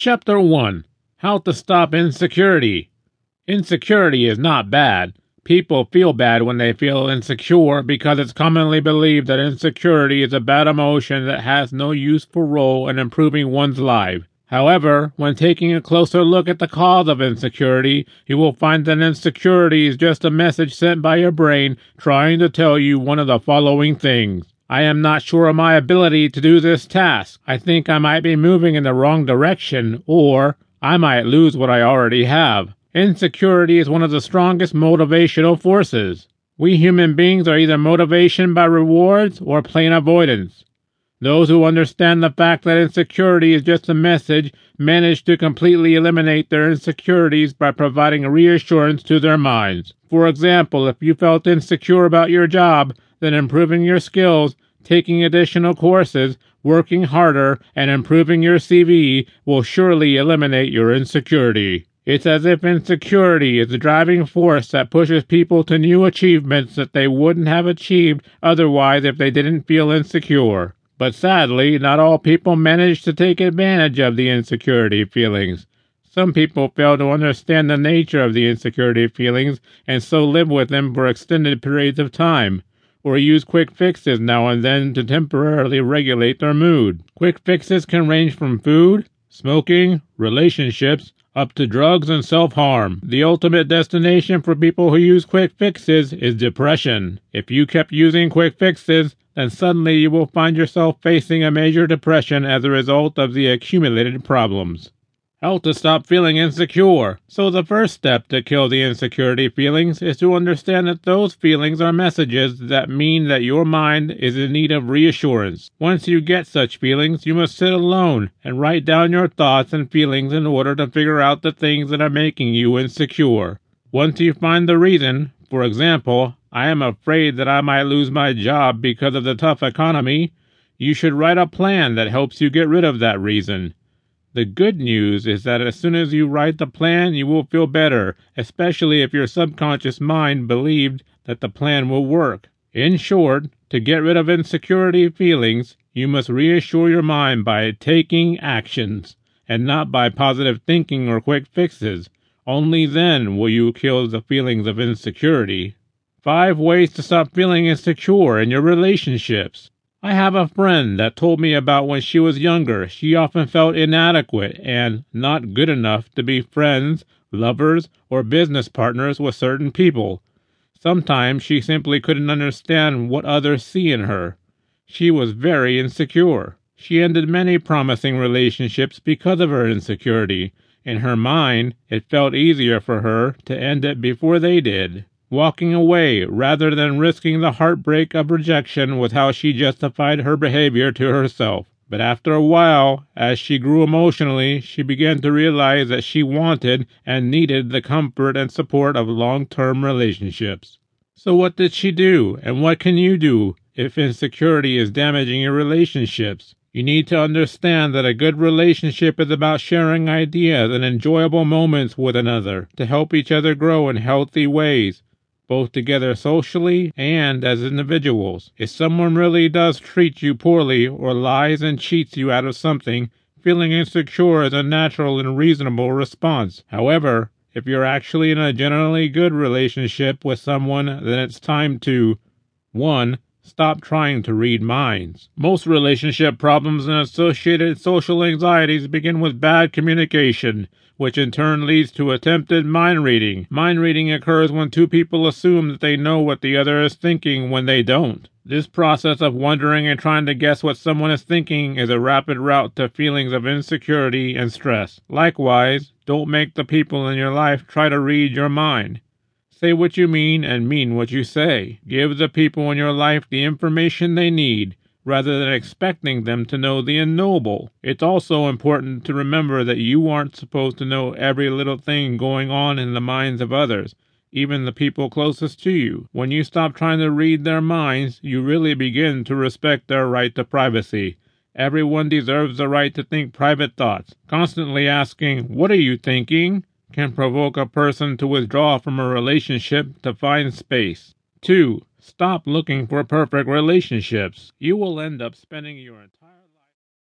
Chapter 1 How to Stop Insecurity. Insecurity is not bad. People feel bad when they feel insecure because it's commonly believed that insecurity is a bad emotion that has no useful role in improving one's life. However, when taking a closer look at the cause of insecurity, you will find that insecurity is just a message sent by your brain trying to tell you one of the following things. I am not sure of my ability to do this task. I think I might be moving in the wrong direction, or I might lose what I already have. Insecurity is one of the strongest motivational forces. We human beings are either motivation by rewards or plain avoidance. Those who understand the fact that insecurity is just a message manage to completely eliminate their insecurities by providing reassurance to their minds. For example, if you felt insecure about your job, then improving your skills, taking additional courses, working harder, and improving your CV will surely eliminate your insecurity. It's as if insecurity is the driving force that pushes people to new achievements that they wouldn't have achieved otherwise if they didn't feel insecure. But sadly, not all people manage to take advantage of the insecurity feelings. Some people fail to understand the nature of the insecurity feelings and so live with them for extended periods of time or use quick fixes now and then to temporarily regulate their mood. Quick fixes can range from food, smoking, relationships, up to drugs and self harm. The ultimate destination for people who use quick fixes is depression. If you kept using quick fixes, then suddenly you will find yourself facing a major depression as a result of the accumulated problems how to stop feeling insecure. So, the first step to kill the insecurity feelings is to understand that those feelings are messages that mean that your mind is in need of reassurance. Once you get such feelings, you must sit alone and write down your thoughts and feelings in order to figure out the things that are making you insecure. Once you find the reason, for example, I am afraid that I might lose my job because of the tough economy, you should write a plan that helps you get rid of that reason. The good news is that as soon as you write the plan, you will feel better, especially if your subconscious mind believed that the plan will work. In short, to get rid of insecurity feelings, you must reassure your mind by taking actions, and not by positive thinking or quick fixes. Only then will you kill the feelings of insecurity. Five ways to stop feeling insecure in your relationships. I have a friend that told me about when she was younger she often felt inadequate and not good enough to be friends, lovers, or business partners with certain people. Sometimes she simply couldn't understand what others see in her. She was very insecure. She ended many promising relationships because of her insecurity. In her mind, it felt easier for her to end it before they did. Walking away rather than risking the heartbreak of rejection with how she justified her behavior to herself. But after a while, as she grew emotionally, she began to realize that she wanted and needed the comfort and support of long term relationships. So, what did she do, and what can you do if insecurity is damaging your relationships? You need to understand that a good relationship is about sharing ideas and enjoyable moments with another to help each other grow in healthy ways both together socially and as individuals. If someone really does treat you poorly or lies and cheats you out of something, feeling insecure is a natural and reasonable response. However, if you're actually in a generally good relationship with someone, then it's time to 1. Stop trying to read minds. Most relationship problems and associated social anxieties begin with bad communication which in turn leads to attempted mind reading. Mind reading occurs when two people assume that they know what the other is thinking when they don't. This process of wondering and trying to guess what someone is thinking is a rapid route to feelings of insecurity and stress. Likewise, don't make the people in your life try to read your mind. Say what you mean and mean what you say. Give the people in your life the information they need rather than expecting them to know the unknowable. It's also important to remember that you aren't supposed to know every little thing going on in the minds of others, even the people closest to you. When you stop trying to read their minds, you really begin to respect their right to privacy. Everyone deserves the right to think private thoughts. Constantly asking, What are you thinking? Can provoke a person to withdraw from a relationship to find space. 2. Stop looking for perfect relationships. You will end up spending your entire